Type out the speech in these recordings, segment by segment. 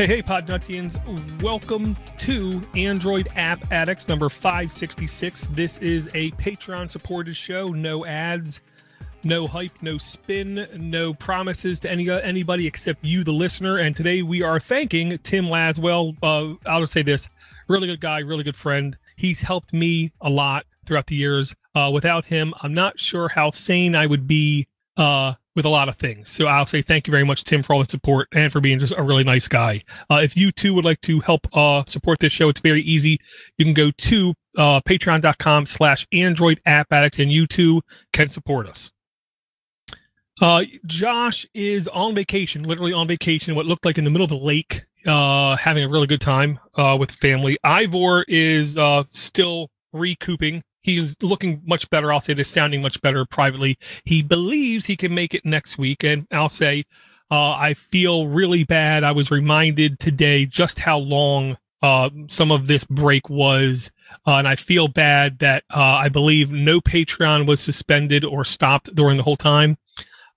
Hey, hey, Podnutians. Welcome to Android App Addicts number 566. This is a Patreon supported show. No ads, no hype, no spin, no promises to any anybody except you, the listener. And today we are thanking Tim Laswell. Uh, I'll just say this really good guy, really good friend. He's helped me a lot throughout the years. Uh, without him, I'm not sure how sane I would be uh, with a lot of things. So I'll say thank you very much, Tim, for all the support and for being just a really nice guy. Uh, if you too would like to help uh, support this show, it's very easy. You can go to uh, patreon.com slash android app addicts and you too can support us. Uh, Josh is on vacation, literally on vacation, what looked like in the middle of the lake, uh, having a really good time uh, with family. Ivor is uh, still recouping he's looking much better. I'll say this, sounding much better privately. He believes he can make it next week, and I'll say uh, I feel really bad. I was reminded today just how long uh, some of this break was, uh, and I feel bad that uh, I believe no Patreon was suspended or stopped during the whole time.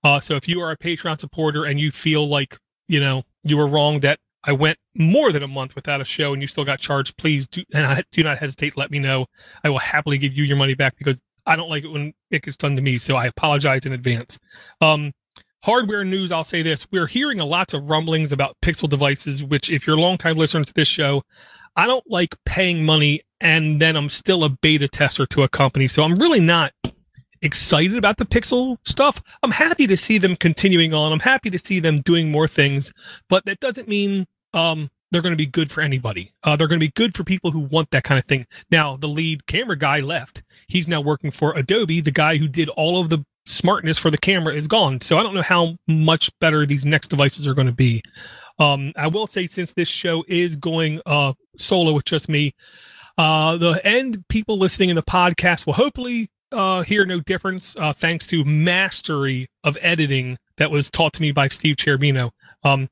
Uh, so if you are a Patreon supporter and you feel like you know you were wrong that I went more than a month without a show and you still got charged, please do, and I, do not hesitate. Let me know. I will happily give you your money back because I don't like it when it gets done to me. So I apologize in advance. Um, hardware news, I'll say this. We're hearing a lots of rumblings about Pixel devices, which if you're a longtime listener to this show, I don't like paying money and then I'm still a beta tester to a company. So I'm really not excited about the Pixel stuff. I'm happy to see them continuing on. I'm happy to see them doing more things, but that doesn't mean um, they're going to be good for anybody. Uh, they're going to be good for people who want that kind of thing. Now, the lead camera guy left. He's now working for Adobe. The guy who did all of the smartness for the camera is gone. So I don't know how much better these next devices are going to be. Um, I will say, since this show is going uh, solo with just me, uh, the end people listening in the podcast will hopefully uh, hear no difference uh, thanks to mastery of editing that was taught to me by Steve Cherubino. Um,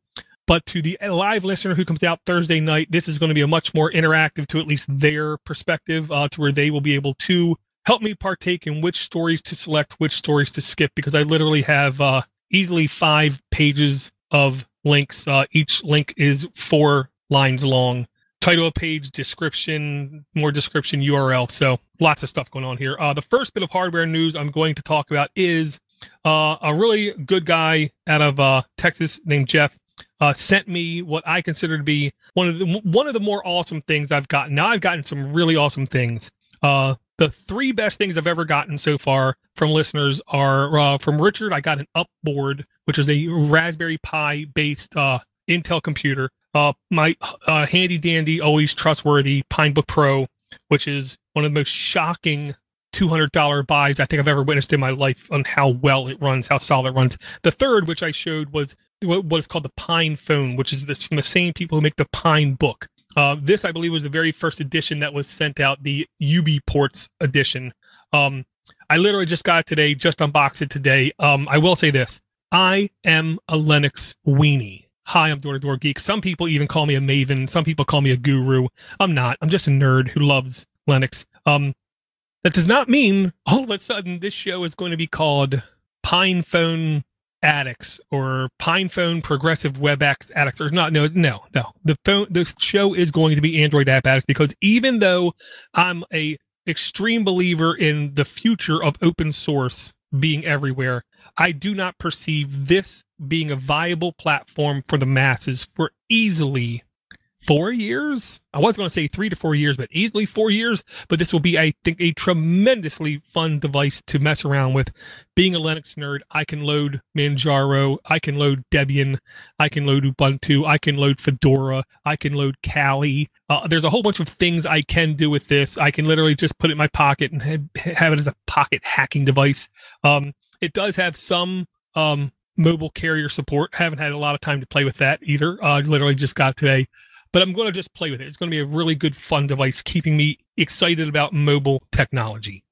but to the live listener who comes out Thursday night, this is going to be a much more interactive to at least their perspective, uh, to where they will be able to help me partake in which stories to select, which stories to skip, because I literally have uh, easily five pages of links. Uh, each link is four lines long. Title of page, description, more description, URL. So lots of stuff going on here. Uh, the first bit of hardware news I'm going to talk about is uh, a really good guy out of uh, Texas named Jeff uh, sent me what I consider to be one of the one of the more awesome things I've gotten. Now I've gotten some really awesome things. Uh, the three best things I've ever gotten so far from listeners are uh, from Richard. I got an Upboard, which is a Raspberry Pi based uh, Intel computer. Uh, my uh, handy dandy, always trustworthy Pinebook Pro, which is one of the most shocking $200 buys I think I've ever witnessed in my life on how well it runs, how solid it runs. The third, which I showed, was what is called the Pine Phone, which is this from the same people who make the Pine Book. Uh, this, I believe, was the very first edition that was sent out, the UB Ports edition. Um, I literally just got it today, just unboxed it today. Um, I will say this I am a Linux weenie. Hi, I'm Door to Door Geek. Some people even call me a maven. Some people call me a guru. I'm not. I'm just a nerd who loves Linux. Um, that does not mean all of a sudden this show is going to be called Pine Phone addicts or PinePhone progressive web apps addicts or not. No, no, no. The phone, this show is going to be Android app addicts because even though I'm a extreme believer in the future of open source being everywhere, I do not perceive this being a viable platform for the masses for easily four years. I was going to say three to four years, but easily four years. But this will be, I think, a tremendously fun device to mess around with. Being a Linux nerd, I can load Manjaro, I can load Debian, I can load Ubuntu, I can load Fedora, I can load Kali. Uh, there's a whole bunch of things I can do with this. I can literally just put it in my pocket and have, it as a pocket hacking device. Um, it does have some um, mobile carrier support. Haven't had a lot of time to play with that either. Uh, literally just got today but I'm going to just play with it. It's going to be a really good, fun device, keeping me excited about mobile technology.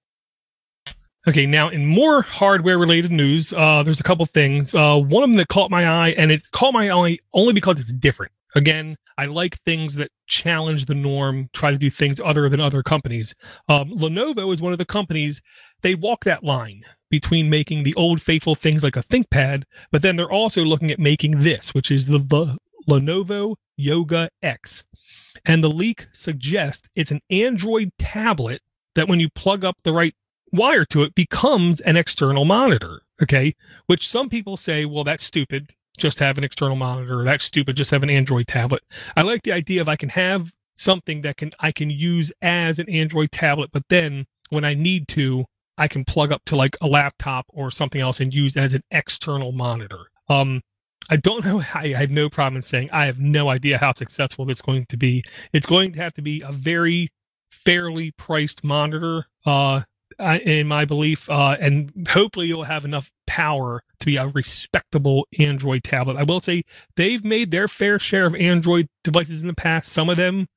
Okay, now in more hardware related news, uh, there's a couple things. Uh, one of them that caught my eye, and it caught my eye only because it's different. Again, I like things that challenge the norm, try to do things other than other companies. Um, Lenovo is one of the companies, they walk that line between making the old faithful things like a ThinkPad, but then they're also looking at making this, which is the, the Lenovo Yoga X. And the leak suggests it's an Android tablet that when you plug up the right wire to it becomes an external monitor. Okay. Which some people say, well, that's stupid. Just have an external monitor. That's stupid. Just have an Android tablet. I like the idea of I can have something that can I can use as an Android tablet, but then when I need to, I can plug up to like a laptop or something else and use as an external monitor. Um, I don't know. I, have no problem in saying I have no idea how successful it's going to be. It's going to have to be a very fairly priced monitor. Uh, in my belief, uh, and hopefully you'll have enough power to be a respectable Android tablet. I will say they've made their fair share of Android devices in the past. Some of them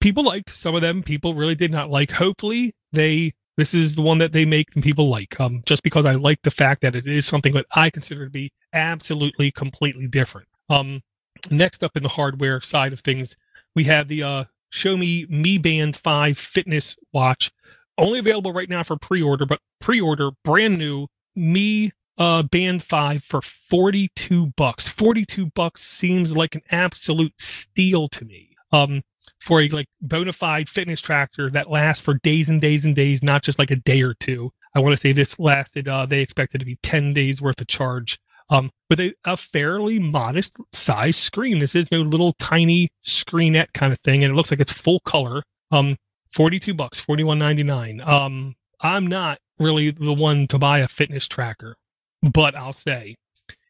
people liked, some of them people really did not like. Hopefully they this is the one that they make and people like. Um, just because I like the fact that it is something that I consider to be absolutely completely different. Um, next up in the hardware side of things, we have the uh, Xiaomi Mi Band 5 fitness watch only available right now for pre-order, but pre-order brand new Mi uh, Band 5 for 42 bucks. 42 bucks seems like an absolute steal to me. Um, for a like bona fide fitness tracker that lasts for days and days and days, not just like a day or two. I want to say this lasted, uh, they expected to be 10 days worth of charge. Um, with a, a fairly modest size screen. This is no little tiny screenette kind of thing, and it looks like it's full color. Um, 42 bucks, 41.99. Um, I'm not really the one to buy a fitness tracker, but I'll say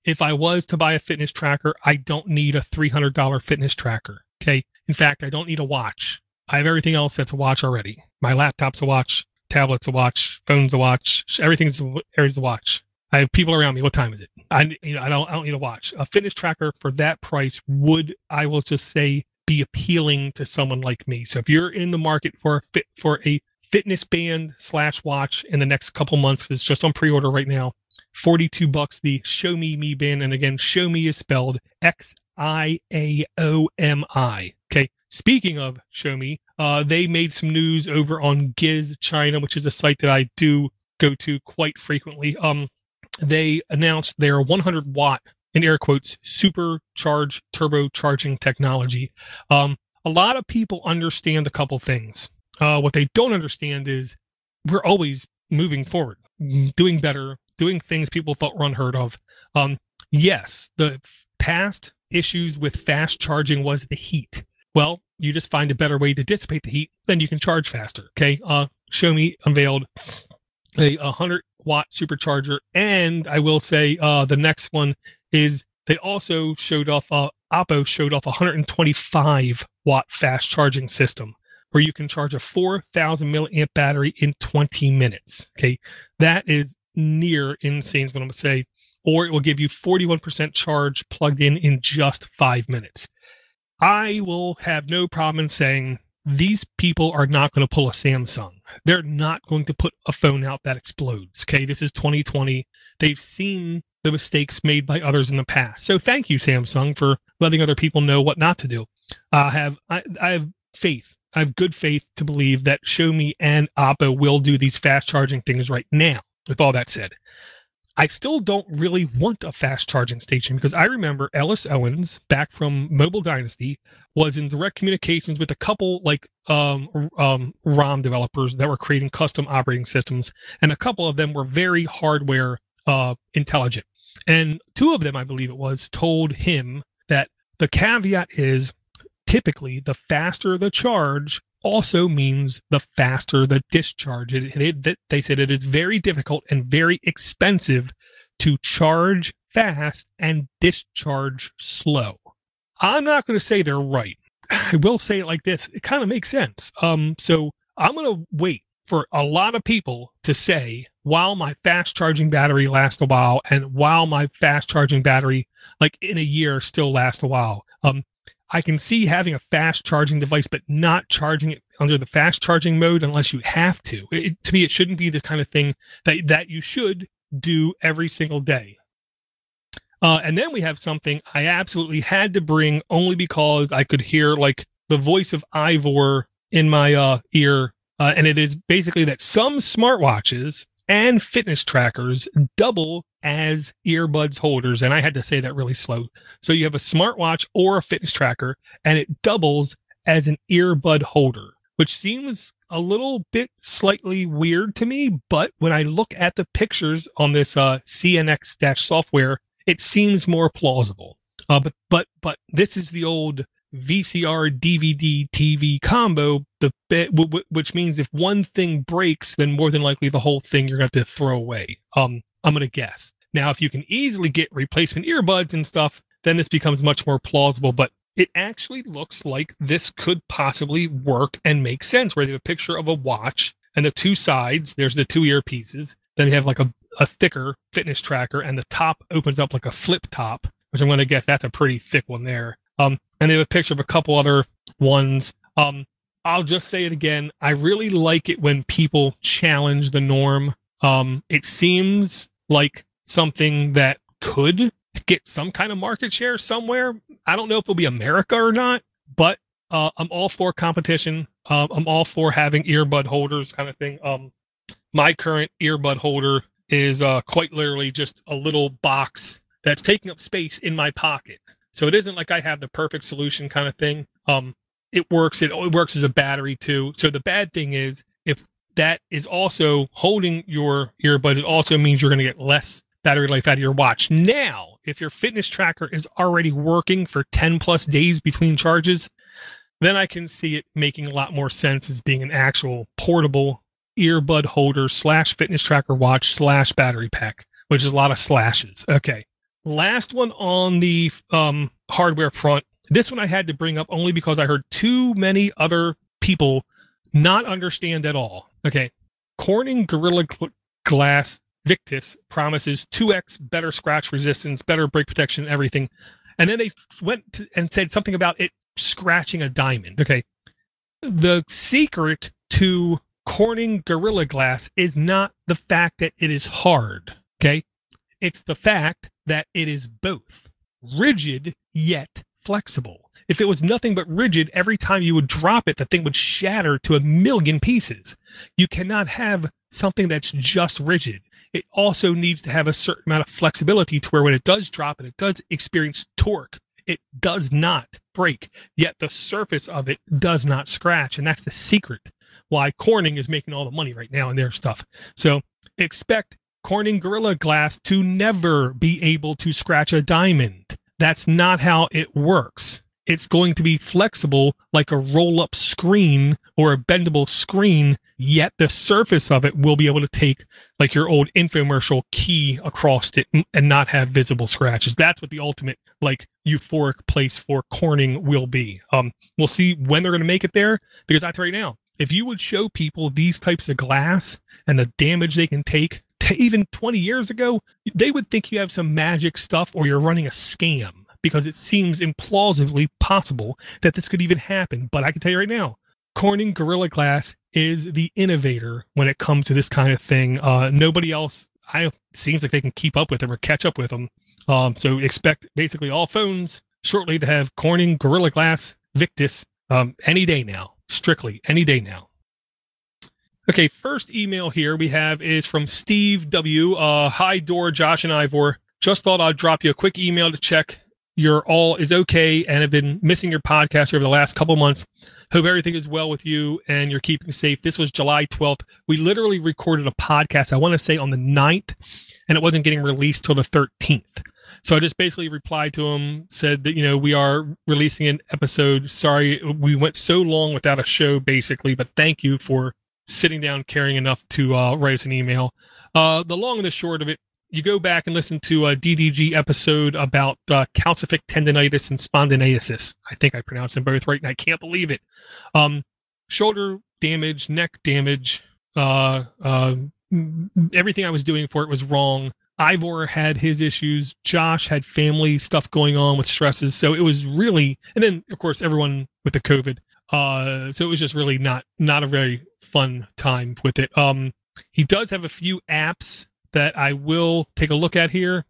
if I was to buy a fitness tracker, I don't need a $300 fitness tracker. Okay. In fact, I don't need a watch. I have everything else that's a watch already. My laptop's a watch, tablet's a watch, phone's a watch, everything's a, everything's a watch. I have people around me. What time is it? I you know I don't I don't need a watch. A fitness tracker for that price would I will just say be appealing to someone like me. So if you're in the market for a fit for a fitness band slash watch in the next couple months, it's just on pre-order right now. 42 bucks the Xiaomi Mi Band. And again, Xiaomi is spelled X I A O M I. Okay. Speaking of Xiaomi, uh, they made some news over on Giz China, which is a site that I do go to quite frequently. Um, they announced their 100 watt in air quotes, supercharge turbocharging technology. Um, a lot of people understand a couple things. Uh, what they don't understand is we're always moving forward, doing better, doing things people thought were unheard of. Um, yes, the past issues with fast charging was the heat. Well, you just find a better way to dissipate the heat, then you can charge faster. Okay. Uh, Xiaomi unveiled a 100 watt supercharger. And I will say, uh, the next one is they also showed off uh, Oppo showed off a 125 watt fast charging system where you can charge a 4000 milliamp battery in 20 minutes. Okay, that is near insane. Is what I'm gonna say. Or it will give you 41% charge plugged in in just five minutes. I will have no problem in saying these people are not going to pull a Samsung. They're not going to put a phone out that explodes. Okay, this is 2020. They've seen the mistakes made by others in the past. So thank you, Samsung, for letting other people know what not to do. I have I, I have faith. I have good faith to believe that Xiaomi and Oppo will do these fast charging things right now. With all that said, I still don't really want a fast charging station because I remember Ellis Owens back from Mobile Dynasty was in direct communications with a couple like um, um, ROM developers that were creating custom operating systems, and a couple of them were very hardware uh, intelligent. And two of them, I believe it was, told him that the caveat is typically the faster the charge also means the faster the discharge. It, it, they said it is very difficult and very expensive to charge fast and discharge slow. I'm not going to say they're right. I will say it like this. It kind of makes sense. Um, so I'm going to wait for a lot of people to say, while my fast charging battery lasts a while and while my fast charging battery, like in a year, still lasts a while. Um, I can see having a fast charging device, but not charging it under the fast charging mode unless you have to. It, to me, it shouldn't be the kind of thing that, that you should do every single day. Uh, and then we have something I absolutely had to bring only because I could hear like the voice of Ivor in my uh, ear. Uh, and it is basically that some smartwatches and fitness trackers double as earbuds holders. And I had to say that really slow. So you have a smartwatch or a fitness tracker, and it doubles as an earbud holder, which seems a little bit slightly weird to me. But when I look at the pictures on this uh, CNX dash software, it seems more plausible. Uh, but but but this is the old VCR DVD TV combo, the which means if one thing breaks, then more than likely the whole thing you're going to have to throw away. Um, I'm going to guess. Now, if you can easily get replacement earbuds and stuff, then this becomes much more plausible. But it actually looks like this could possibly work and make sense. Where they have a picture of a watch and the two sides, there's the two earpieces. Then they have like a, a thicker fitness tracker, and the top opens up like a flip top, which I'm going to guess that's a pretty thick one there. Um, and they have a picture of a couple other ones. Um, I'll just say it again. I really like it when people challenge the norm. Um, it seems like something that could get some kind of market share somewhere. I don't know if it'll be America or not, but uh, I'm all for competition. Uh, I'm all for having earbud holders, kind of thing. Um, my current earbud holder is uh, quite literally just a little box that's taking up space in my pocket. So it isn't like I have the perfect solution kind of thing. Um, it works. It, it works as a battery too. So the bad thing is if that is also holding your earbud, it also means you're going to get less battery life out of your watch. Now, if your fitness tracker is already working for 10 plus days between charges, then I can see it making a lot more sense as being an actual portable earbud holder slash fitness tracker watch slash battery pack, which is a lot of slashes. Okay. Last one on the um, hardware front. This one I had to bring up only because I heard too many other people not understand at all. Okay. Corning Gorilla Gl- Glass Victus promises 2x better scratch resistance, better break protection, everything. And then they went and said something about it scratching a diamond. Okay. The secret to Corning Gorilla Glass is not the fact that it is hard. Okay. It's the fact that it is both rigid yet flexible. If it was nothing but rigid, every time you would drop it, the thing would shatter to a million pieces. You cannot have something that's just rigid. It also needs to have a certain amount of flexibility to where when it does drop and it does experience torque, it does not break, yet the surface of it does not scratch. And that's the secret why Corning is making all the money right now in their stuff. So expect Corning Gorilla Glass to never be able to scratch a diamond. That's not how it works. It's going to be flexible like a roll up screen or a bendable screen, yet the surface of it will be able to take like your old infomercial key across it and not have visible scratches. That's what the ultimate like euphoric place for Corning will be. Um, we'll see when they're going to make it there because I tell you now, if you would show people these types of glass and the damage they can take even 20 years ago, they would think you have some magic stuff or you're running a scam because it seems implausibly possible that this could even happen. But I can tell you right now, Corning Gorilla Glass is the innovator when it comes to this kind of thing. Uh, nobody else, I seems like they can keep up with them or catch up with them. Um, so expect basically all phones shortly to have Corning Gorilla Glass Victus um, any day now, strictly any day now. Okay, first email here we have is from Steve W. Uh, hi, Dor, Josh, and Ivor. Just thought I'd drop you a quick email to check your all is okay and have been missing your podcast over the last couple months. Hope everything is well with you and you're keeping safe. This was July 12th. We literally recorded a podcast, I want to say on the 9th, and it wasn't getting released till the 13th. So I just basically replied to him, said that, you know, we are releasing an episode. Sorry, we went so long without a show, basically, but thank you for sitting down caring enough to uh, write us an email. Uh, the long and the short of it, you go back and listen to a DDG episode about uh, calcific tendonitis and spondylosis. I think I pronounced them both right, and I can't believe it. Um, shoulder damage, neck damage, uh, uh, everything I was doing for it was wrong. Ivor had his issues. Josh had family stuff going on with stresses. So it was really, and then of course everyone with the COVID. Uh, so it was just really not not a very fun time with it. Um, he does have a few apps that I will take a look at here.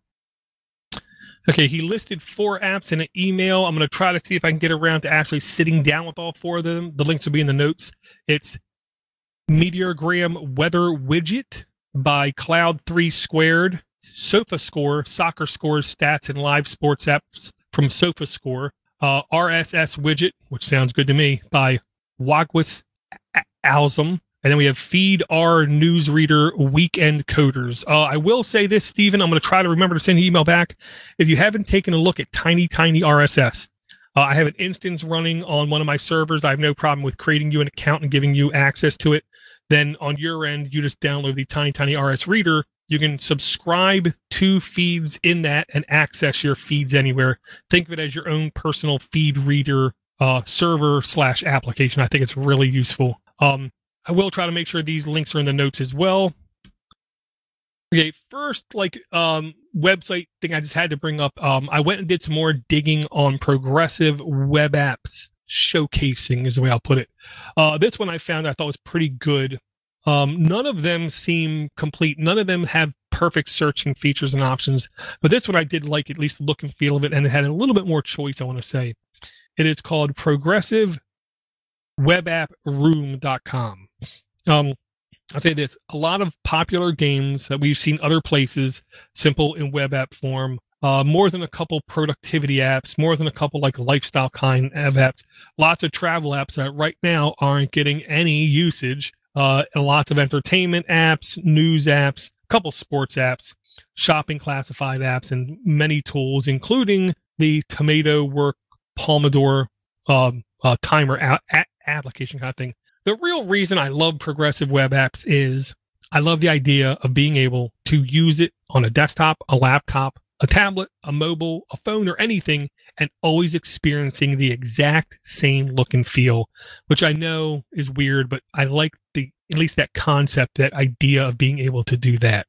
Okay, he listed four apps in an email. I'm going to try to see if I can get around to actually sitting down with all four of them. The links will be in the notes. It's Meteorgram Weather Widget, by Cloud 3 Squared, Sofa Score, Soccer Scores, Stats, and Live Sports apps from Sofa Score, uh, RSS Widget, which sounds good to me, by Wagwis Alzum. And then we have FeedR Newsreader Weekend Coders. Uh, I will say this, Stephen. I'm going to try to remember to send an email back. If you haven't taken a look at Tiny Tiny RSS, uh, I have an instance running on one of my servers. I have no problem with creating you an account and giving you access to it. Then on your end, you just download the Tiny Tiny RS Reader. You can subscribe to feeds in that and access your feeds anywhere. Think of it as your own personal feed reader uh, server slash application. I think it's really useful. Um, I will try to make sure these links are in the notes as well. Okay, first, like um, website thing I just had to bring up. Um, I went and did some more digging on progressive web apps showcasing, is the way I'll put it. Uh, this one I found I thought was pretty good. Um, none of them seem complete. None of them have perfect searching features and options, but this one I did like at least the look and feel of it, and it had a little bit more choice. I want to say it is called Progressive Web App Room.com. Um, I'll say this a lot of popular games that we've seen other places, simple in web app form, uh, more than a couple productivity apps, more than a couple like lifestyle kind of apps, lots of travel apps that right now aren't getting any usage, uh, and lots of entertainment apps, news apps, a couple sports apps, shopping classified apps, and many tools, including the Tomato Work Pomodoro um, uh, timer a- a- application kind of thing the real reason I love progressive web apps is I love the idea of being able to use it on a desktop, a laptop, a tablet, a mobile, a phone, or anything, and always experiencing the exact same look and feel, which I know is weird, but I like the at least that concept, that idea of being able to do that.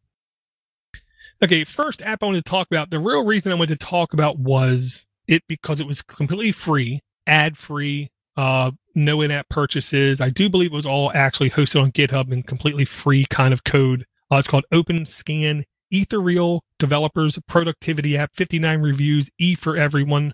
Okay, first app I wanted to talk about. The real reason I wanted to talk about was it because it was completely free, ad free, uh, no in-app purchases. I do believe it was all actually hosted on GitHub and completely free kind of code. Uh, it's called OpenScan Ethereal Developers Productivity App. 59 reviews. E for everyone.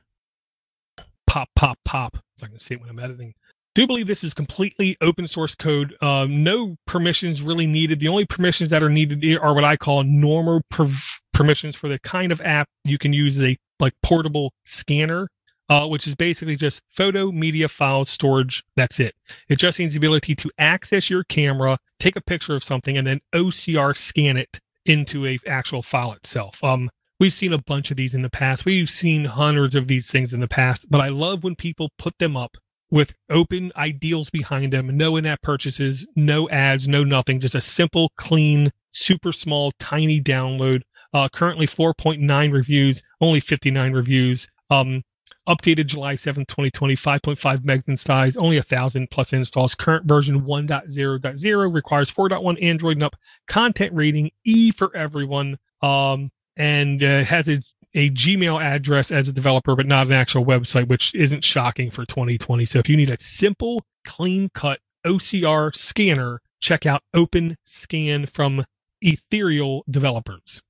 Pop, pop, pop. So I can see it when I'm editing. Do believe this is completely open source code. Um, no permissions really needed. The only permissions that are needed are what I call normal per- permissions for the kind of app you can use as a like portable scanner uh, which is basically just photo media file storage. That's it. It just needs the ability to access your camera, take a picture of something, and then OCR scan it into a actual file itself. Um, we've seen a bunch of these in the past. We've seen hundreds of these things in the past, but I love when people put them up with open ideals behind them, no in-app purchases, no ads, no nothing, just a simple, clean, super small, tiny download. Uh, currently 4.9 reviews, only 59 reviews. Um, updated July 7th, 2020, 5.5 megs in size, only a thousand plus installs. Current version 1.0.0 requires 4.1 Android and up. Content rating E for everyone. Um, and uh, has a, a Gmail address as a developer, but not an actual website, which isn't shocking for 2020. So if you need a simple, clean cut OCR scanner, check out Open Scan from Ethereal Developers.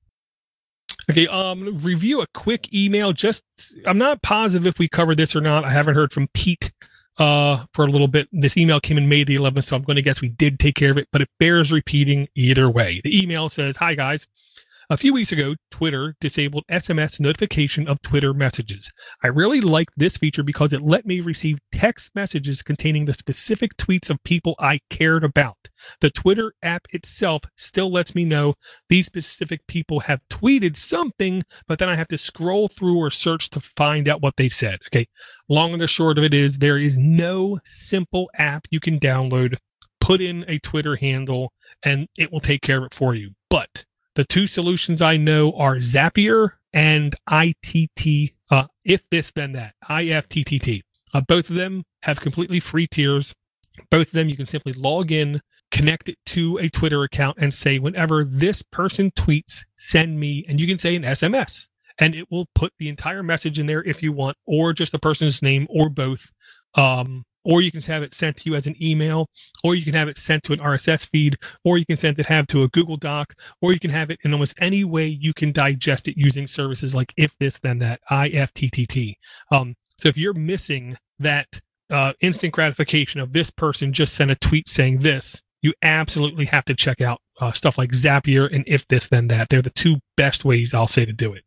Okay, um, review a quick email. Just, I'm not positive if we covered this or not. I haven't heard from Pete uh, for a little bit. This email came in May the 11th, so I'm going to guess we did take care of it, but it bears repeating either way. The email says, Hi guys, a few weeks ago, Twitter disabled SMS notification of Twitter messages. I really liked this feature because it let me receive text messages containing the specific tweets of people I cared about. The Twitter app itself still lets me know these specific people have tweeted something, but then I have to scroll through or search to find out what they said. Okay. Long and the short of it is there is no simple app you can download, put in a Twitter handle, and it will take care of it for you. But the two solutions I know are Zapier and ITT. Uh, if this, then that. IFTTT. Uh, both of them have completely free tiers. Both of them you can simply log in, connect it to a Twitter account, and say, whenever this person tweets, send me, and you can say an SMS. And it will put the entire message in there if you want, or just the person's name, or both. Um, or you can have it sent to you as an email, or you can have it sent to an RSS feed, or you can send it have to a Google Doc, or you can have it in almost any way you can digest it using services like if this then that IFTTT. Um, so if you're missing that uh, instant gratification of this person just sent a tweet saying this, you absolutely have to check out uh, stuff like Zapier and If This Then That. They're the two best ways I'll say to do it.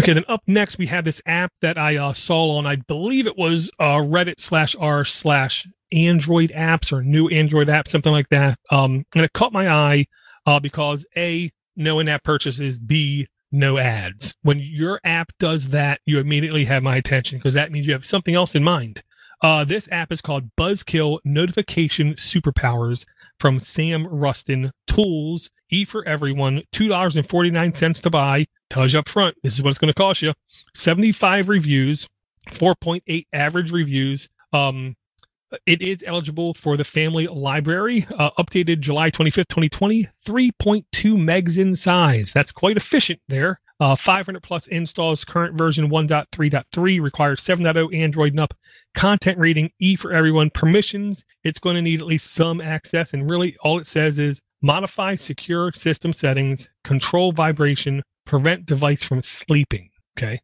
Okay, then up next we have this app that I uh, saw on, I believe it was uh, Reddit slash r slash Android apps or new Android app, something like that. Um, and it caught my eye uh, because a no in-app purchases, b no ads. When your app does that, you immediately have my attention because that means you have something else in mind. Uh, this app is called Buzzkill Notification Superpowers from Sam Ruston Tools. E for everyone, $2.49 to buy. Tells you up front, this is what it's going to cost you. 75 reviews, 4.8 average reviews. Um, it is eligible for the family library, uh, updated July 25th, 2020, 3.2 megs in size. That's quite efficient there. Uh, 500 plus installs, current version 1.3.3 requires 7.0 Android and up. Content rating E for everyone. Permissions, it's going to need at least some access. And really, all it says is modify secure system settings, control vibration, prevent device from sleeping. Okay.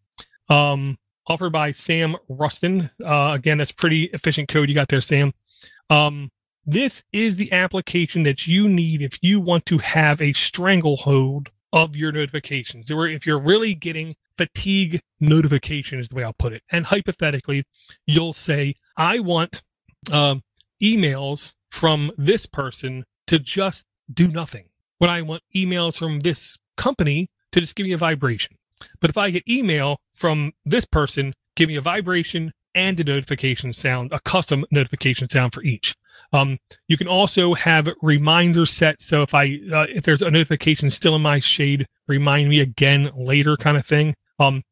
Um, offered by Sam Ruston. Uh, again, that's pretty efficient code you got there, Sam. Um, this is the application that you need if you want to have a stranglehold of your notifications. Or if you're really getting fatigue notification, is the way I'll put it. And hypothetically, you'll say, I want um, emails from this person to just do nothing. When I want emails from this company to just give me a vibration. But if I get email from this person, give me a vibration and a notification sound, a custom notification sound for each. Um, you can also have reminders set. So if I uh, if there's a notification still in my shade, remind me again later, kind of thing. Um,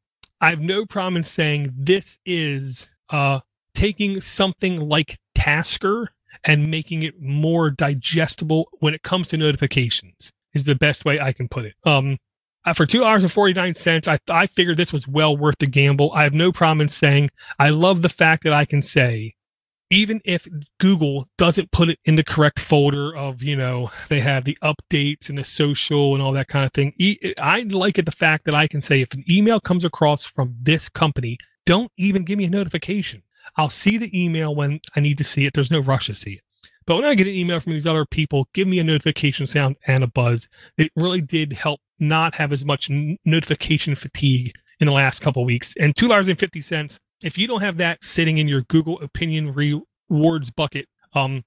I have no problem in saying this is uh, taking something like Tasker and making it more digestible when it comes to notifications. Is the best way I can put it. Um, uh, for two dollars and forty nine cents, cents, I I figured this was well worth the gamble. I have no problem in saying I love the fact that I can say even if Google doesn't put it in the correct folder of, you know, they have the updates and the social and all that kind of thing. I like it the fact that I can say if an email comes across from this company, don't even give me a notification. I'll see the email when I need to see it. There's no rush to see it. But when I get an email from these other people, give me a notification sound and a buzz. It really did help not have as much notification fatigue in the last couple weeks. And $2.50 if you don't have that sitting in your Google opinion rewards bucket, um,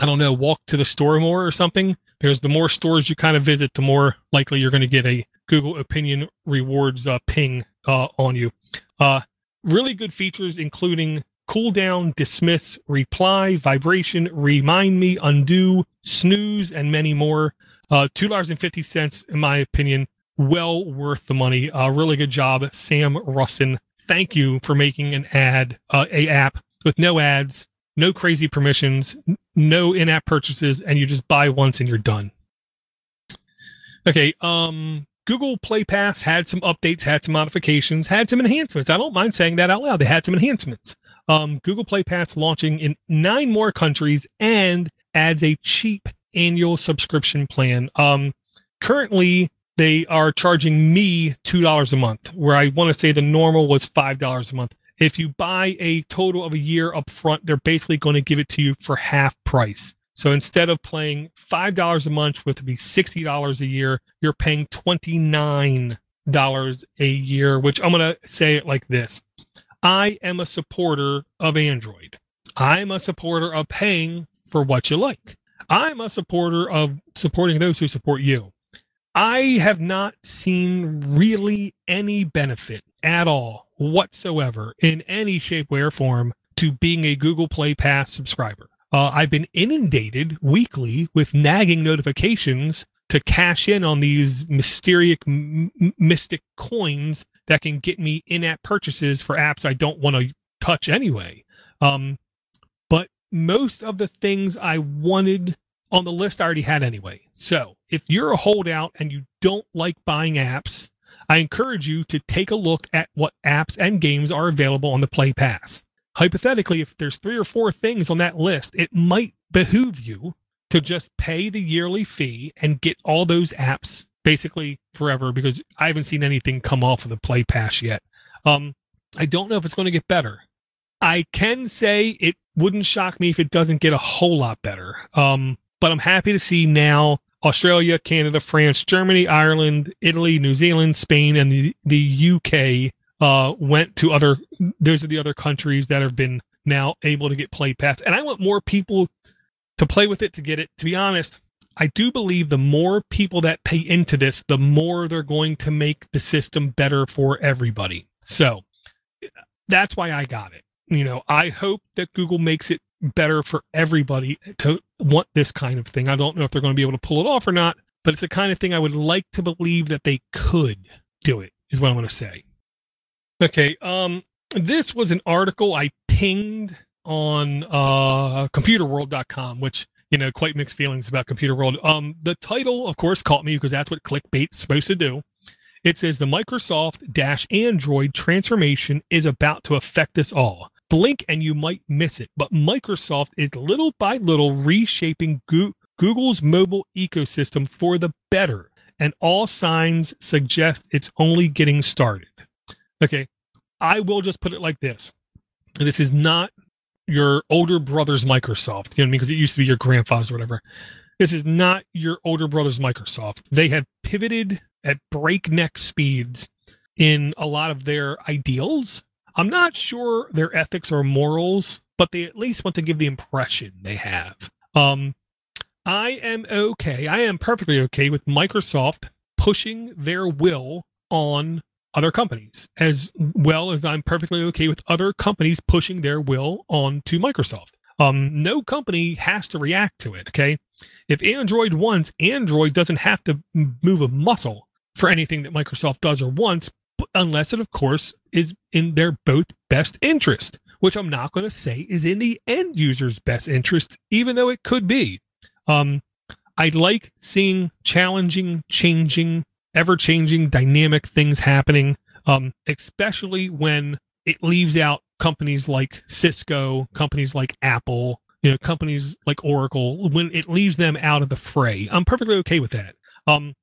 I don't know, walk to the store more or something. Because the more stores you kind of visit, the more likely you're going to get a Google opinion rewards uh, ping uh, on you. Uh, really good features, including cooldown, dismiss, reply, vibration, remind me, undo, snooze, and many more. Uh, $2.50, in my opinion, well worth the money. Uh, really good job, Sam Ruston thank you for making an ad, uh, a app with no ads, no crazy permissions, no in-app purchases, and you just buy once and you're done. Okay, um, Google Play Pass had some updates, had some modifications, had some enhancements. I don't mind saying that out loud. They had some enhancements. Um, Google Play Pass launching in nine more countries and adds a cheap annual subscription plan. Um, currently, they are charging me $2 a month, where I want to say the normal was $5 a month. If you buy a total of a year up front, they're basically going to give it to you for half price. So instead of paying $5 a month, which would be $60 a year, you're paying $29 a year, which I'm going to say it like this. I am a supporter of Android. I'm a supporter of paying for what you like. I'm a supporter of supporting those who support you. I have not seen really any benefit at all whatsoever in any shape, way, or form to being a Google Play Pass subscriber. Uh, I've been inundated weekly with nagging notifications to cash in on these mysterious, mystic coins that can get me in-app purchases for apps I don't want to touch anyway. Um, but most of the things I wanted on the list I already had anyway. So if you're a holdout and you don't like buying apps, I encourage you to take a look at what apps and games are available on the Play Pass. Hypothetically, if there's three or four things on that list, it might behoove you to just pay the yearly fee and get all those apps basically forever because I haven't seen anything come off of the Play Pass yet. Um, I don't know if it's going to get better. I can say it wouldn't shock me if it doesn't get a whole lot better. Um, but I'm happy to see now Australia, Canada, France, Germany, Ireland, Italy, New Zealand, Spain, and the the UK uh, went to other. Those are the other countries that have been now able to get play pass, and I want more people to play with it to get it. To be honest, I do believe the more people that pay into this, the more they're going to make the system better for everybody. So that's why I got it. You know, I hope that Google makes it better for everybody to want this kind of thing. I don't know if they're going to be able to pull it off or not, but it's the kind of thing I would like to believe that they could do it, is what I'm going to say. Okay. Um, this was an article I pinged on uh computerworld.com, which you know, quite mixed feelings about Computer World. Um, the title, of course, caught me because that's what clickbait's supposed to do. It says the Microsoft Dash Android transformation is about to affect us all. Blink and you might miss it, but Microsoft is little by little reshaping Go- Google's mobile ecosystem for the better, and all signs suggest it's only getting started. Okay, I will just put it like this. This is not your older brother's Microsoft. You know what I mean? Because it used to be your grandfather's or whatever. This is not your older brother's Microsoft. They have pivoted at breakneck speeds in a lot of their ideals. I'm not sure their ethics or morals, but they at least want to give the impression they have. Um, I am okay. I am perfectly okay with Microsoft pushing their will on other companies, as well as I'm perfectly okay with other companies pushing their will onto Microsoft. Um, no company has to react to it. Okay. If Android wants, Android doesn't have to move a muscle for anything that Microsoft does or wants, unless it, of course, is in their both best interest, which I'm not going to say is in the end user's best interest, even though it could be. Um, I like seeing challenging, changing ever changing, dynamic things happening, um, especially when it leaves out companies like Cisco, companies like Apple, you know, companies like Oracle, when it leaves them out of the fray. I'm perfectly okay with that. Um,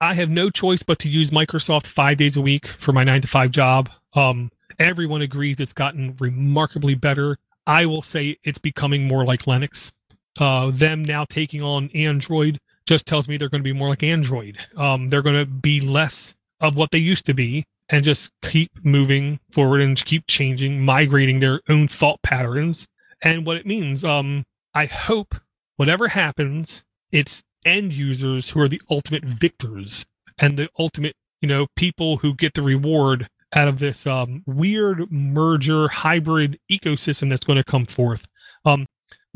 I have no choice but to use Microsoft five days a week for my nine to five job. Um, everyone agrees it's gotten remarkably better. I will say it's becoming more like Linux. Uh, them now taking on Android just tells me they're going to be more like Android. Um, they're going to be less of what they used to be and just keep moving forward and keep changing, migrating their own thought patterns. And what it means, um, I hope whatever happens, it's end users who are the ultimate victors and the ultimate, you know, people who get the reward out of this um, weird merger hybrid ecosystem that's going to come forth. Um,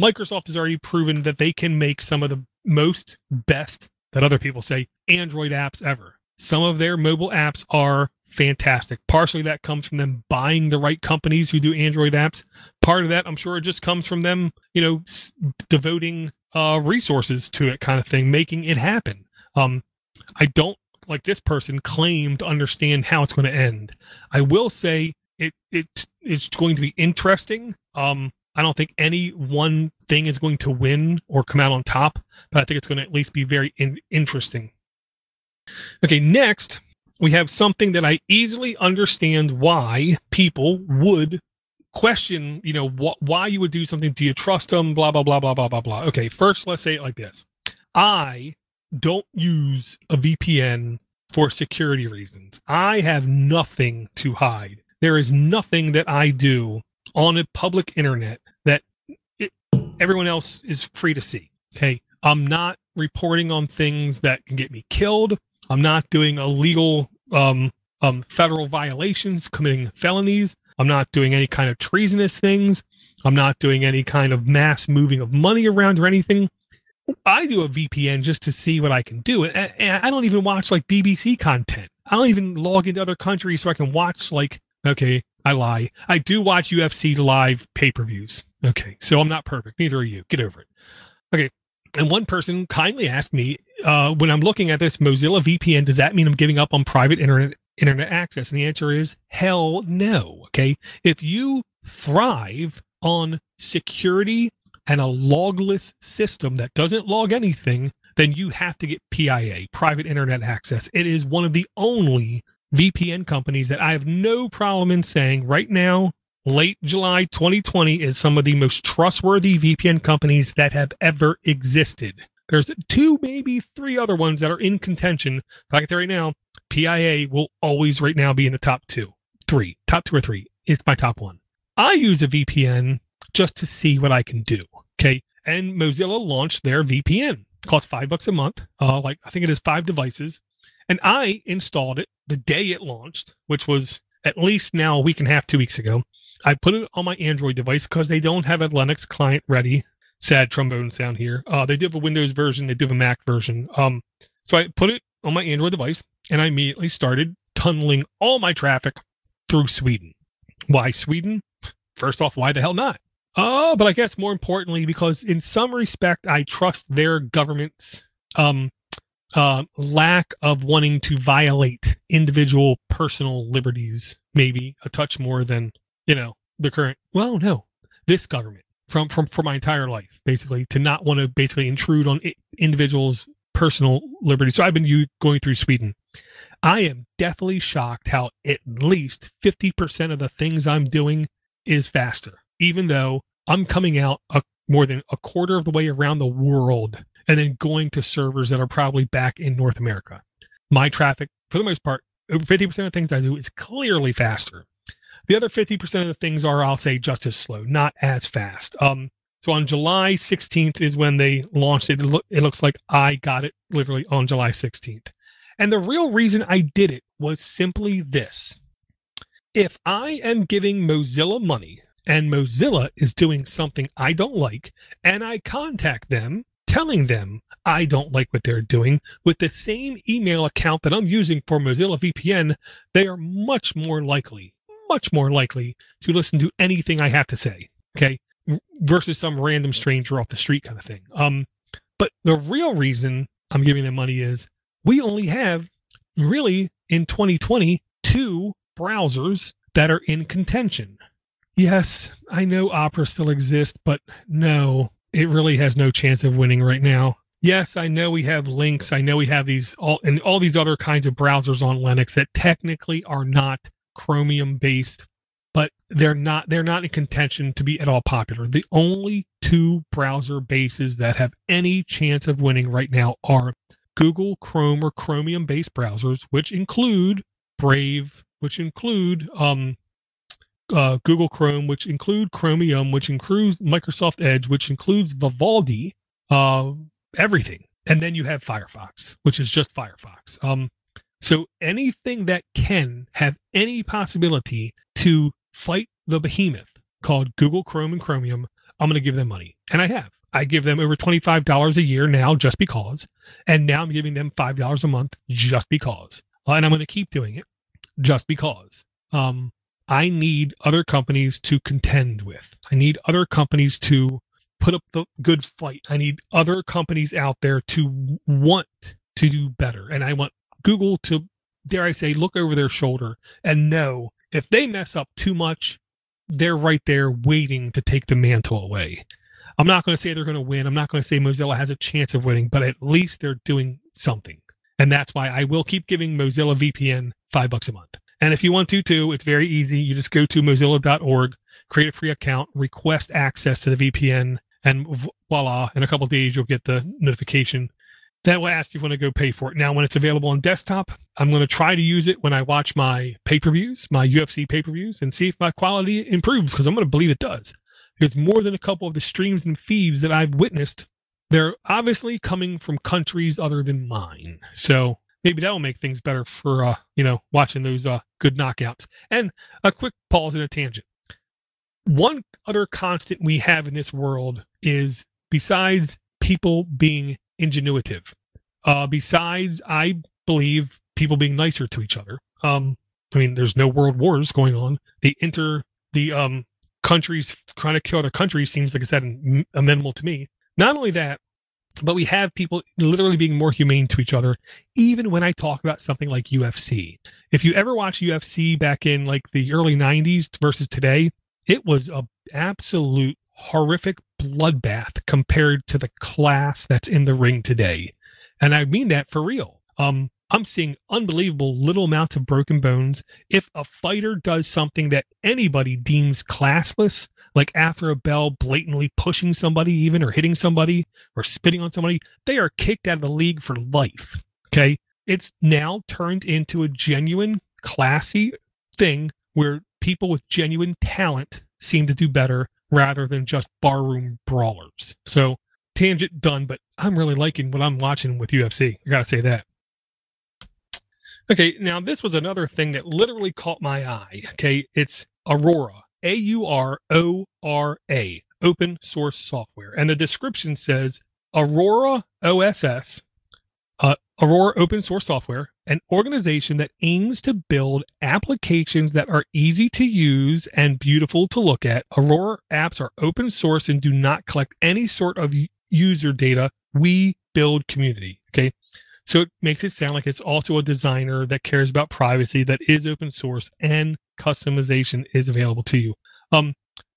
Microsoft has already proven that they can make some of the most best that other people say Android apps ever. Some of their mobile apps are fantastic. Partially that comes from them buying the right companies who do Android apps. Part of that, I'm sure, it just comes from them, you know, s- devoting uh, resources to it, kind of thing, making it happen. Um, I don't like this person claim to understand how it's going to end. I will say it it it's going to be interesting. Um, I don't think any one thing is going to win or come out on top, but I think it's going to at least be very in- interesting. Okay, next, we have something that I easily understand why people would question, you know, wh- why you would do something. Do you trust them? Blah, blah, blah, blah, blah, blah, blah. Okay, first, let's say it like this I don't use a VPN for security reasons. I have nothing to hide. There is nothing that I do on a public internet everyone else is free to see. Okay. I'm not reporting on things that can get me killed. I'm not doing illegal um, um, federal violations, committing felonies. I'm not doing any kind of treasonous things. I'm not doing any kind of mass moving of money around or anything. I do a VPN just to see what I can do. And, and I don't even watch like BBC content. I don't even log into other countries so I can watch like, okay, I lie. I do watch UFC live pay per views. Okay, so I'm not perfect. Neither are you. Get over it. Okay. And one person kindly asked me, uh, when I'm looking at this Mozilla VPN, does that mean I'm giving up on private internet internet access? And the answer is hell no. Okay. If you thrive on security and a logless system that doesn't log anything, then you have to get PIA, private internet access. It is one of the only VPN companies that I have no problem in saying right now late July 2020 is some of the most trustworthy VPN companies that have ever existed. There's two, maybe three other ones that are in contention. I can tell right now, PIA will always right now be in the top two, three, top two or three. It's my top one. I use a VPN just to see what I can do. Okay. And Mozilla launched their VPN. Costs five bucks a month. Uh, like I think it is five devices. And I installed it the day it launched, which was at least now a week and a half, two weeks ago. I put it on my Android device because they don't have a Linux client ready. Sad trombone sound here. Uh, they do have a Windows version, they do have a Mac version. Um, so I put it on my Android device and I immediately started tunneling all my traffic through Sweden. Why Sweden? First off, why the hell not? Oh, but I guess more importantly, because in some respect, I trust their government's um, uh, lack of wanting to violate individual personal liberties, maybe a touch more than you know the current. Well, no, this government from from for my entire life, basically, to not want to basically intrude on individuals' personal liberties. So I've been going through Sweden. I am definitely shocked how at least 50% of the things I'm doing is faster, even though I'm coming out a, more than a quarter of the way around the world and then going to servers that are probably back in North America. My traffic, for the most part, over 50% of the things I do is clearly faster. The other 50% of the things are, I'll say, just as slow, not as fast. Um, so on July 16th is when they launched it. It, lo- it looks like I got it literally on July 16th. And the real reason I did it was simply this. If I am giving Mozilla money and Mozilla is doing something I don't like, and I contact them telling them I don't like what they're doing with the same email account that I'm using for Mozilla VPN, they are much more likely, much more likely to listen to anything I have to say. Okay. Versus some random stranger off the street kind of thing. Um, but the real reason I'm giving them money is we only have really in 2020 two browsers that are in contention. Yes, I know Opera still exists, but no, it really has no chance of winning right now. Yes, I know we have links. I know we have these all and all these other kinds of browsers on Linux that technically are not Chromium based, but they're not they're not in contention to be at all popular. The only two browser bases that have any chance of winning right now are Google Chrome or Chromium based browsers, which include Brave, which include um, uh, Google Chrome, which include Chromium, which includes Microsoft Edge, which includes Vivaldi, uh, everything. And then you have Firefox, which is just Firefox. Um, so anything that can have any possibility to fight the behemoth called Google Chrome and Chromium, I'm going to give them money. And I have. I give them over $25 a year now just because. And now I'm giving them $5 a month just because. And I'm going to keep doing it just because. Um, I need other companies to contend with. I need other companies to put up the good fight. I need other companies out there to want to do better. And I want Google to, dare I say, look over their shoulder and know if they mess up too much, they're right there waiting to take the mantle away. I'm not going to say they're going to win. I'm not going to say Mozilla has a chance of winning, but at least they're doing something. And that's why I will keep giving Mozilla VPN five bucks a month. And if you want to too, it's very easy. You just go to mozilla.org, create a free account, request access to the VPN, and voila, in a couple days, you'll get the notification that will ask you if you want to go pay for it. Now, when it's available on desktop, I'm going to try to use it when I watch my pay per views, my UFC pay per views, and see if my quality improves because I'm going to believe it does. There's more than a couple of the streams and feeds that I've witnessed. They're obviously coming from countries other than mine. So maybe that will make things better for uh, you know watching those uh, good knockouts. And a quick pause and a tangent. One other constant we have in this world is besides people being ingenuitive, uh, besides I believe people being nicer to each other. Um, I mean, there's no world wars going on. The inter the um countries trying to kill other countries seems like it's that amenable to me. Not only that, but we have people literally being more humane to each other even when i talk about something like ufc if you ever watch ufc back in like the early 90s versus today it was a absolute horrific bloodbath compared to the class that's in the ring today. And i mean that for real. Um I'm seeing unbelievable little amounts of broken bones. If a fighter does something that anybody deems classless, like after a bell blatantly pushing somebody, even or hitting somebody or spitting on somebody, they are kicked out of the league for life. Okay. It's now turned into a genuine, classy thing where people with genuine talent seem to do better rather than just barroom brawlers. So, tangent done, but I'm really liking what I'm watching with UFC. I got to say that. Okay, now this was another thing that literally caught my eye. Okay, it's Aurora, A U R O R A, open source software. And the description says Aurora OSS, uh, Aurora open source software, an organization that aims to build applications that are easy to use and beautiful to look at. Aurora apps are open source and do not collect any sort of user data. We build community. Okay. So it makes it sound like it's also a designer that cares about privacy, that is open source, and customization is available to you. Um,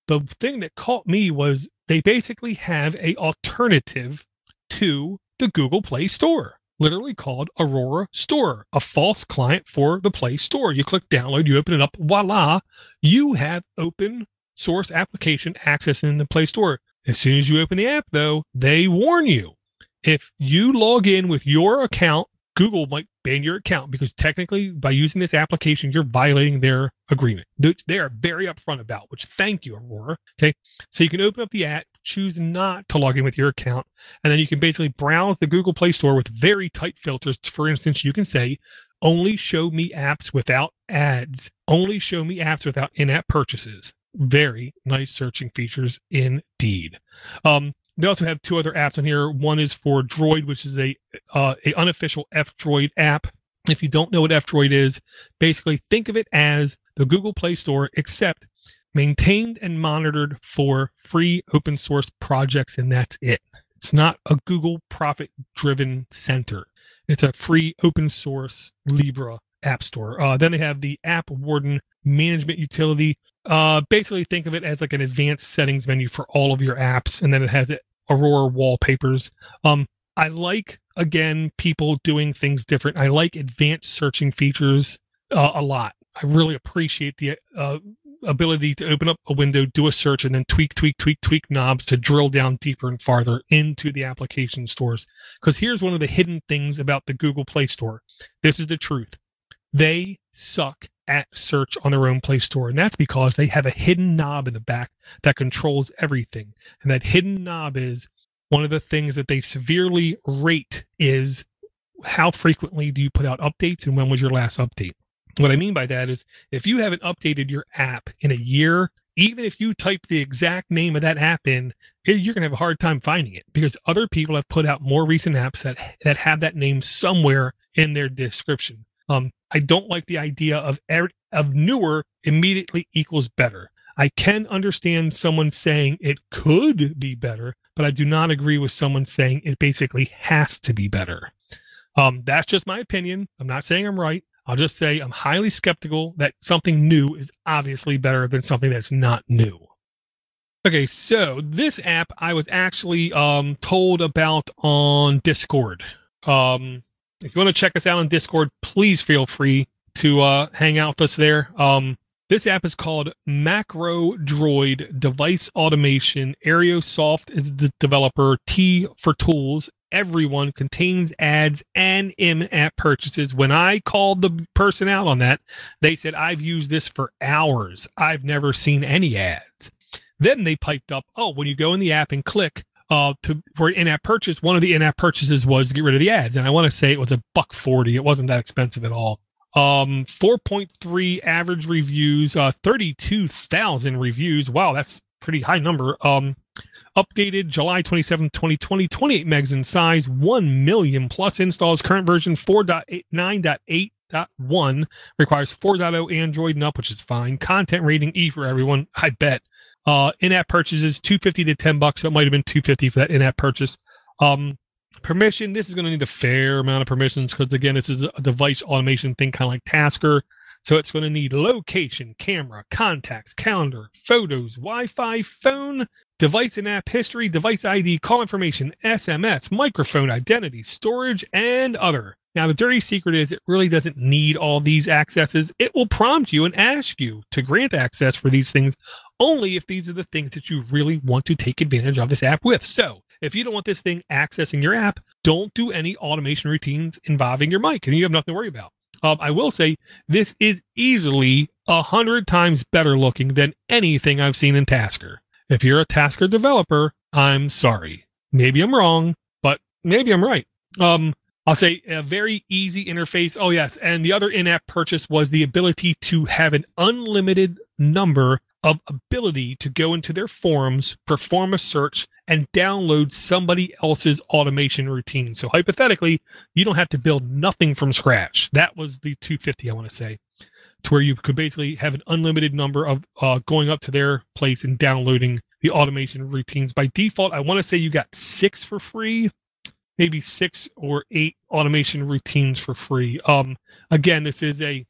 the thing that caught me was they basically have a alternative to the Google Play Store, literally called Aurora Store, a FOSS client for the Play Store. You click download, you open it up, voila, you have open source application access in the Play Store. As soon as you open the app, though, they warn you if you log in with your account, Google might ban your account because technically, by using this application, you're violating their agreement. They are very upfront about, which thank you, Aurora. Okay. So you can open up the app, choose not to log in with your account, and then you can basically browse the Google Play Store with very tight filters. For instance, you can say, only show me apps without ads, only show me apps without in app purchases. Very nice searching features indeed. Um, they also have two other apps on here. One is for Droid, which is a uh, a unofficial F Droid app. If you don't know what F Droid is, basically think of it as the Google Play Store, except maintained and monitored for free open source projects, and that's it. It's not a Google profit driven center. It's a free open source Libre app store. Uh, then they have the App Warden management utility. Uh, basically, think of it as like an advanced settings menu for all of your apps, and then it has Aurora wallpapers. Um, I like again people doing things different. I like advanced searching features uh, a lot. I really appreciate the uh, ability to open up a window, do a search, and then tweak, tweak, tweak, tweak knobs to drill down deeper and farther into the application stores. Because here's one of the hidden things about the Google Play Store. This is the truth. They suck at search on their own Play Store. And that's because they have a hidden knob in the back that controls everything. And that hidden knob is one of the things that they severely rate is how frequently do you put out updates and when was your last update? What I mean by that is if you haven't updated your app in a year, even if you type the exact name of that app in, you're going to have a hard time finding it because other people have put out more recent apps that, that have that name somewhere in their description. Um, I don't like the idea of er- of newer immediately equals better. I can understand someone saying it could be better, but I do not agree with someone saying it basically has to be better. Um, that's just my opinion. I'm not saying I'm right. I'll just say I'm highly skeptical that something new is obviously better than something that's not new. Okay, so this app I was actually um, told about on Discord. Um, if you want to check us out on Discord, please feel free to uh, hang out with us there. Um, this app is called Macro Droid Device Automation. ArloSoft is the developer. T for tools. Everyone contains ads and in-app purchases. When I called the person out on that, they said I've used this for hours. I've never seen any ads. Then they piped up, oh, when you go in the app and click, uh, to for an in-app purchase. One of the in-app purchases was to get rid of the ads, and I want to say it was a buck forty. It wasn't that expensive at all. Um, four point three average reviews, uh, thirty-two thousand reviews. Wow, that's pretty high number. Um, updated July 27, 2020, 28 megs in size, 1 million plus installs. Current version 4.9.8.1 requires 4.0 Android and up, which is fine. Content rating E for everyone, I bet. Uh, in-app purchases, 250 to 10 bucks. So it might have been 250 for that in-app purchase. Um, permission, this is going to need a fair amount of permissions because again, this is a device automation thing, kind of like Tasker. So it's going to need location, camera, contacts, calendar, photos, Wi-Fi, phone, device and app history, device ID, call information, SMS, microphone identity, storage, and other. Now, the dirty secret is it really doesn't need all these accesses. It will prompt you and ask you to grant access for these things only if these are the things that you really want to take advantage of this app with. So, if you don't want this thing accessing your app, don't do any automation routines involving your mic, and you have nothing to worry about. Um, I will say this is easily a hundred times better looking than anything I've seen in Tasker. If you're a Tasker developer, I'm sorry. Maybe I'm wrong, but maybe I'm right. Um, I'll say a very easy interface. Oh, yes. And the other in app purchase was the ability to have an unlimited number of ability to go into their forums, perform a search, and download somebody else's automation routine. So hypothetically, you don't have to build nothing from scratch. That was the 250, I want to say, to where you could basically have an unlimited number of uh, going up to their place and downloading the automation routines. By default, I want to say you got six for free, maybe six or eight automation routines for free. Um, again, this is a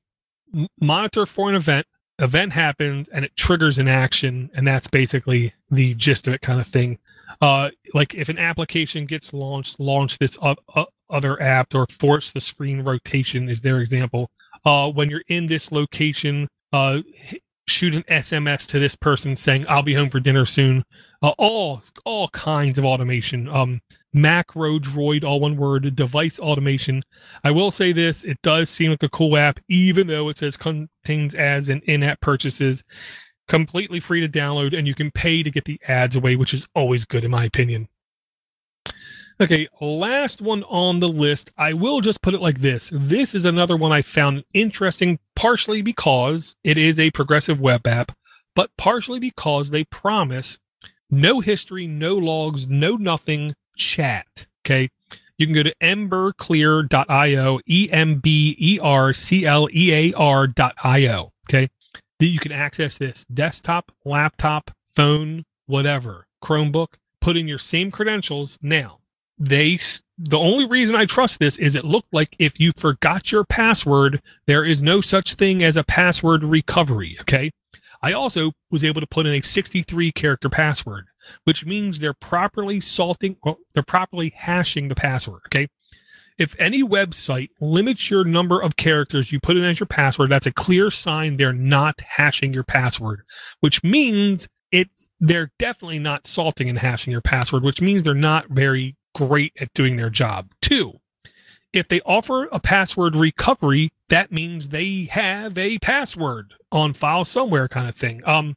monitor for an event event happens and it triggers an action and that's basically the gist of it kind of thing. Uh, like if an application gets launched launch this uh, uh, other app or force the screen rotation is their example. Uh, when you're in this location uh, shoot an sms to this person saying i'll be home for dinner soon. Uh, all all kinds of automation. Um, macro droid all one word device automation. I will say this it does seem like a cool app even though it says contains ads and in-app purchases. Completely free to download and you can pay to get the ads away which is always good in my opinion. Okay last one on the list. I will just put it like this. This is another one i found interesting partially because it is a progressive web app but partially because they promise no history no logs no nothing chat. Okay. You can go to emberclear.io, E M B E R C L E A R.io. Okay. You can access this desktop, laptop, phone, whatever, Chromebook, put in your same credentials. Now, they, the only reason I trust this is it looked like if you forgot your password, there is no such thing as a password recovery. Okay. I also was able to put in a 63 character password which means they're properly salting, well, they're properly hashing the password. Okay. If any website limits your number of characters you put in as your password, that's a clear sign they're not hashing your password, which means it they're definitely not salting and hashing your password, which means they're not very great at doing their job. Two, if they offer a password recovery, that means they have a password on file somewhere, kind of thing. Um,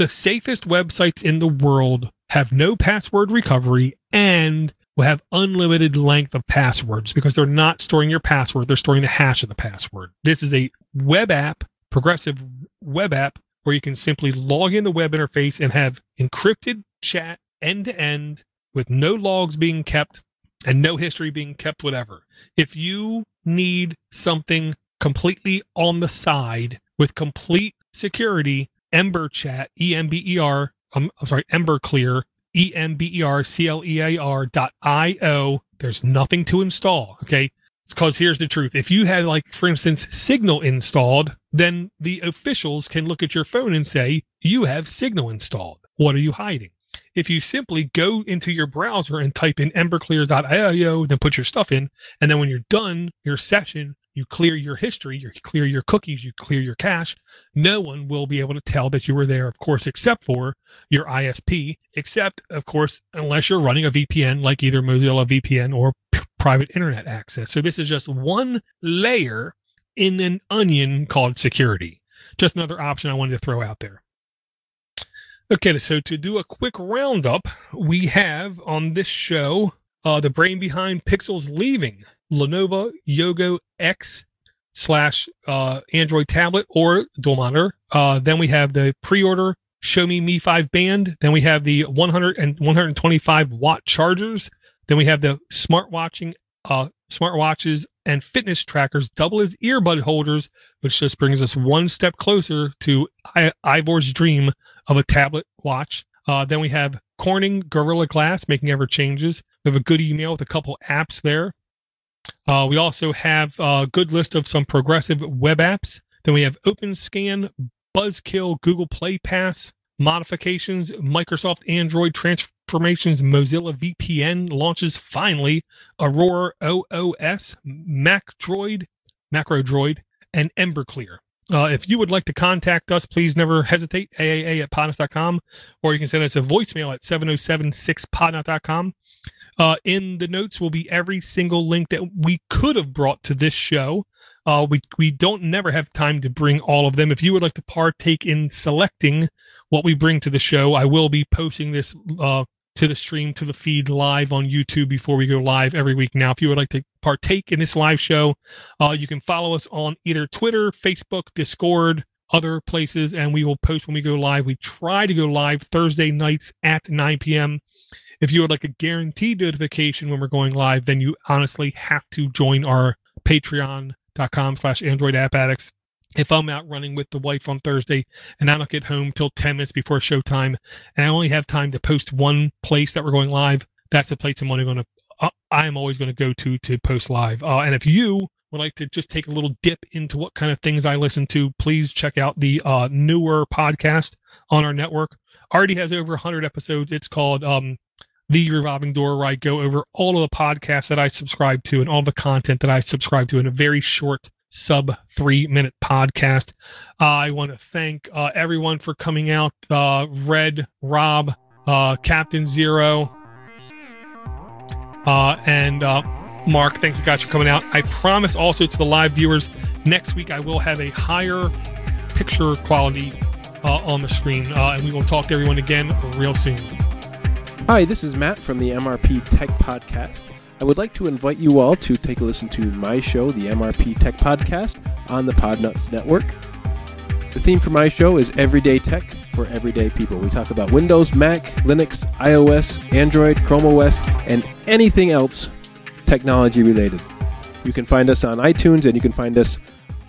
the safest websites in the world have no password recovery and will have unlimited length of passwords because they're not storing your password, they're storing the hash of the password. This is a web app, progressive web app, where you can simply log in the web interface and have encrypted chat end to end with no logs being kept and no history being kept, whatever. If you need something completely on the side with complete security, Ember Chat, E M B E R, um, I'm sorry, Ember Clear, E M B E R C L E A R dot I O. There's nothing to install. Okay. Because here's the truth. If you had, like, for instance, Signal installed, then the officials can look at your phone and say, you have Signal installed. What are you hiding? If you simply go into your browser and type in emberclear.io, then put your stuff in, and then when you're done your session, you clear your history, you clear your cookies, you clear your cache, no one will be able to tell that you were there, of course, except for your ISP, except, of course, unless you're running a VPN like either Mozilla VPN or p- private internet access. So this is just one layer in an onion called security. Just another option I wanted to throw out there. Okay, so to do a quick roundup, we have on this show uh, the brain behind Pixels leaving Lenovo Yoga X slash uh, Android tablet or dual monitor. Uh, then we have the pre-order Xiaomi Mi 5 band. Then we have the 100 and 125 watt chargers. Then we have the smartwatching, uh, smartwatches and fitness trackers double as earbud holders, which just brings us one step closer to I- Ivor's dream of a tablet watch. Uh, then we have Corning Gorilla Glass making ever changes. We have a good email with a couple apps there. Uh, we also have a good list of some progressive web apps. Then we have OpenScan, Buzzkill, Google Play Pass, modifications, Microsoft Android transformations, Mozilla VPN launches finally Aurora OSS, Mac Droid, Macro Droid, and Emberclear. Uh, if you would like to contact us, please never hesitate. AAA at podnuts.com, or you can send us a voicemail at 707-6podnut.com. Uh, in the notes will be every single link that we could have brought to this show. Uh, we we don't never have time to bring all of them. If you would like to partake in selecting what we bring to the show, I will be posting this uh, to the stream to the feed live on YouTube before we go live every week. Now, if you would like to partake in this live show, uh, you can follow us on either Twitter, Facebook, Discord, other places, and we will post when we go live. We try to go live Thursday nights at 9 p.m. If you would like a guaranteed notification when we're going live, then you honestly have to join our patreon.com slash Android App Addicts. If I'm out running with the wife on Thursday and I don't get home till 10 minutes before showtime and I only have time to post one place that we're going live, that's the place I'm only going to, uh, I'm always going to go to to post live. Uh, and if you would like to just take a little dip into what kind of things I listen to, please check out the uh, newer podcast on our network. Already has over 100 episodes. It's called um, the revolving door where I go over all of the podcasts that I subscribe to and all the content that I subscribe to in a very short sub three minute podcast. Uh, I want to thank uh, everyone for coming out. Uh, Red, Rob, uh, Captain Zero, uh, and uh, Mark. Thank you guys for coming out. I promise also to the live viewers next week I will have a higher picture quality on the screen, and we will talk to everyone again real soon. Hi, this is Matt from the MRP Tech Podcast. I would like to invite you all to take a listen to my show, the MRP Tech Podcast, on the Podnuts Network. The theme for my show is Everyday Tech for Everyday People. We talk about Windows, Mac, Linux, iOS, Android, Chrome OS, and anything else technology related. You can find us on iTunes and you can find us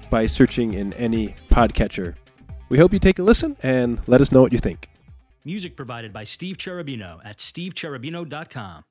by searching in any podcatcher. We hope you take a listen and let us know what you think. Music provided by Steve Cherubino at stevecherubino.com.